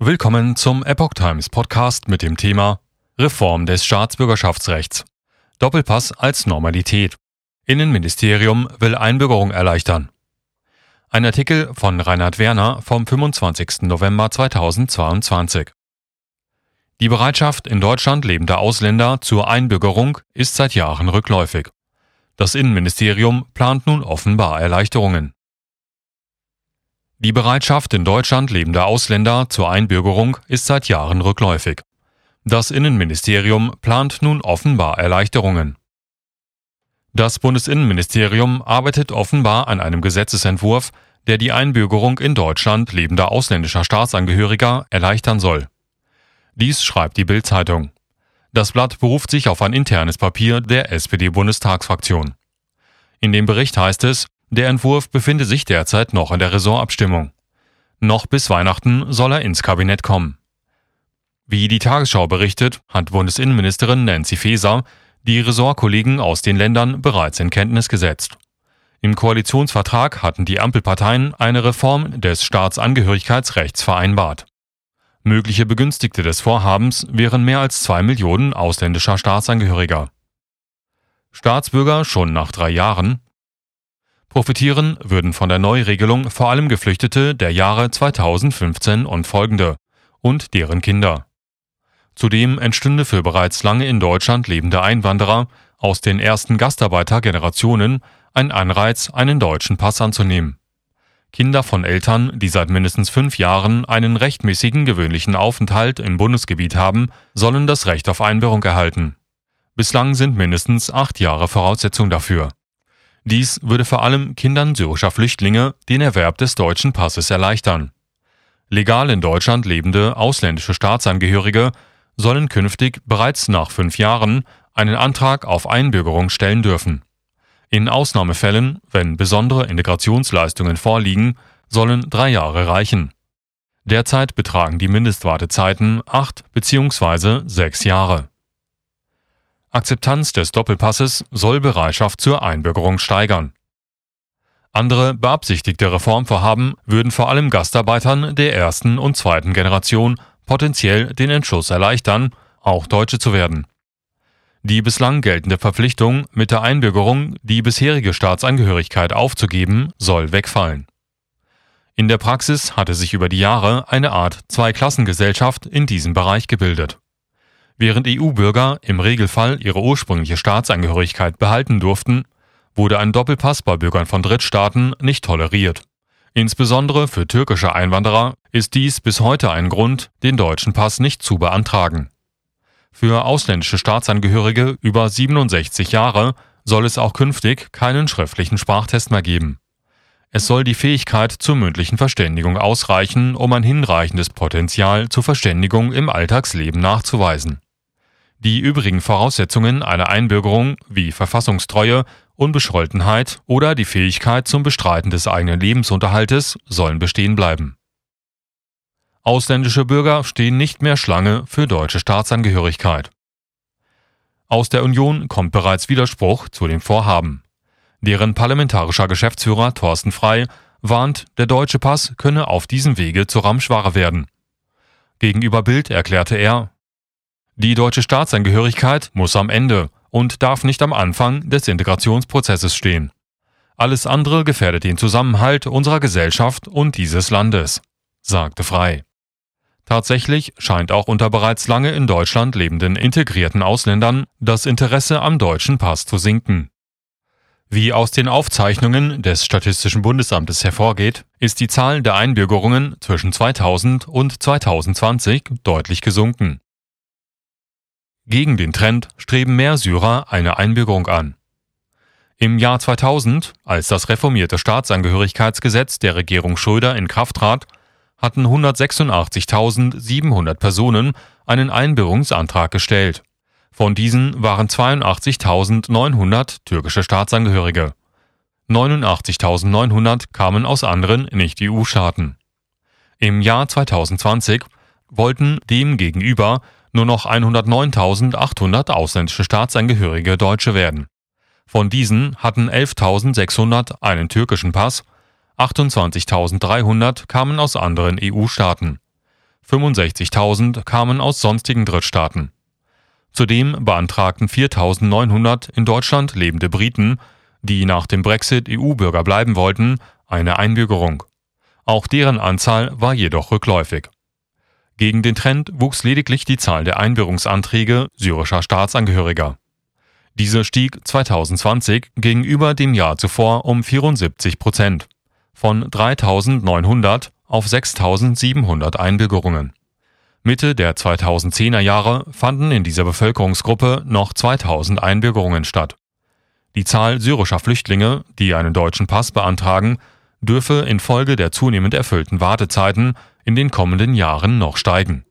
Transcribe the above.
Willkommen zum Epoch Times Podcast mit dem Thema Reform des Staatsbürgerschaftsrechts. Doppelpass als Normalität. Innenministerium will Einbürgerung erleichtern. Ein Artikel von Reinhard Werner vom 25. November 2022. Die Bereitschaft in Deutschland lebender Ausländer zur Einbürgerung ist seit Jahren rückläufig. Das Innenministerium plant nun offenbar Erleichterungen. Die Bereitschaft in Deutschland lebender Ausländer zur Einbürgerung ist seit Jahren rückläufig. Das Innenministerium plant nun offenbar Erleichterungen. Das Bundesinnenministerium arbeitet offenbar an einem Gesetzesentwurf, der die Einbürgerung in Deutschland lebender ausländischer Staatsangehöriger erleichtern soll. Dies schreibt die Bild-Zeitung. Das Blatt beruft sich auf ein internes Papier der SPD-Bundestagsfraktion. In dem Bericht heißt es, der Entwurf befinde sich derzeit noch in der Ressortabstimmung. Noch bis Weihnachten soll er ins Kabinett kommen. Wie die Tagesschau berichtet, hat Bundesinnenministerin Nancy Faeser die Ressortkollegen aus den Ländern bereits in Kenntnis gesetzt. Im Koalitionsvertrag hatten die Ampelparteien eine Reform des Staatsangehörigkeitsrechts vereinbart. Mögliche Begünstigte des Vorhabens wären mehr als zwei Millionen ausländischer Staatsangehöriger. Staatsbürger schon nach drei Jahren, Profitieren würden von der Neuregelung vor allem Geflüchtete der Jahre 2015 und folgende und deren Kinder. Zudem entstünde für bereits lange in Deutschland lebende Einwanderer aus den ersten Gastarbeitergenerationen ein Anreiz, einen deutschen Pass anzunehmen. Kinder von Eltern, die seit mindestens fünf Jahren einen rechtmäßigen gewöhnlichen Aufenthalt im Bundesgebiet haben, sollen das Recht auf Einbürgerung erhalten. Bislang sind mindestens acht Jahre Voraussetzung dafür. Dies würde vor allem Kindern syrischer Flüchtlinge den Erwerb des deutschen Passes erleichtern. Legal in Deutschland lebende ausländische Staatsangehörige sollen künftig bereits nach fünf Jahren einen Antrag auf Einbürgerung stellen dürfen. In Ausnahmefällen, wenn besondere Integrationsleistungen vorliegen, sollen drei Jahre reichen. Derzeit betragen die Mindestwartezeiten acht bzw. sechs Jahre. Akzeptanz des Doppelpasses soll Bereitschaft zur Einbürgerung steigern. Andere beabsichtigte Reformvorhaben würden vor allem Gastarbeitern der ersten und zweiten Generation potenziell den Entschluss erleichtern, auch Deutsche zu werden. Die bislang geltende Verpflichtung, mit der Einbürgerung die bisherige Staatsangehörigkeit aufzugeben, soll wegfallen. In der Praxis hatte sich über die Jahre eine Art Zweiklassengesellschaft in diesem Bereich gebildet. Während EU-Bürger im Regelfall ihre ursprüngliche Staatsangehörigkeit behalten durften, wurde ein Doppelpass bei Bürgern von Drittstaaten nicht toleriert. Insbesondere für türkische Einwanderer ist dies bis heute ein Grund, den deutschen Pass nicht zu beantragen. Für ausländische Staatsangehörige über 67 Jahre soll es auch künftig keinen schriftlichen Sprachtest mehr geben. Es soll die Fähigkeit zur mündlichen Verständigung ausreichen, um ein hinreichendes Potenzial zur Verständigung im Alltagsleben nachzuweisen. Die übrigen Voraussetzungen einer Einbürgerung wie Verfassungstreue, Unbescholtenheit oder die Fähigkeit zum Bestreiten des eigenen Lebensunterhaltes sollen bestehen bleiben. Ausländische Bürger stehen nicht mehr Schlange für deutsche Staatsangehörigkeit. Aus der Union kommt bereits Widerspruch zu dem Vorhaben. Deren parlamentarischer Geschäftsführer Thorsten Frei warnt, der deutsche Pass könne auf diesem Wege zur Ramschware werden. Gegenüber Bild erklärte er, die deutsche Staatsangehörigkeit muss am Ende und darf nicht am Anfang des Integrationsprozesses stehen. Alles andere gefährdet den Zusammenhalt unserer Gesellschaft und dieses Landes, sagte Frei. Tatsächlich scheint auch unter bereits lange in Deutschland lebenden integrierten Ausländern das Interesse am deutschen Pass zu sinken. Wie aus den Aufzeichnungen des Statistischen Bundesamtes hervorgeht, ist die Zahl der Einbürgerungen zwischen 2000 und 2020 deutlich gesunken. Gegen den Trend streben mehr Syrer eine Einbürgerung an. Im Jahr 2000, als das reformierte Staatsangehörigkeitsgesetz der Regierung Schröder in Kraft trat, hatten 186.700 Personen einen Einbürgerungsantrag gestellt. Von diesen waren 82.900 türkische Staatsangehörige. 89.900 kamen aus anderen Nicht-EU-Staaten. Im Jahr 2020 wollten demgegenüber nur noch 109.800 ausländische Staatsangehörige Deutsche werden. Von diesen hatten 11.600 einen türkischen Pass, 28.300 kamen aus anderen EU-Staaten. 65.000 kamen aus sonstigen Drittstaaten. Zudem beantragten 4.900 in Deutschland lebende Briten, die nach dem Brexit EU-Bürger bleiben wollten, eine Einbürgerung. Auch deren Anzahl war jedoch rückläufig. Gegen den Trend wuchs lediglich die Zahl der Einbürgerungsanträge syrischer Staatsangehöriger. Diese stieg 2020 gegenüber dem Jahr zuvor um 74 Prozent, von 3.900 auf 6.700 Einbürgerungen. Mitte der 2010er Jahre fanden in dieser Bevölkerungsgruppe noch 2000 Einbürgerungen statt. Die Zahl syrischer Flüchtlinge, die einen deutschen Pass beantragen, dürfe infolge der zunehmend erfüllten Wartezeiten in den kommenden Jahren noch steigen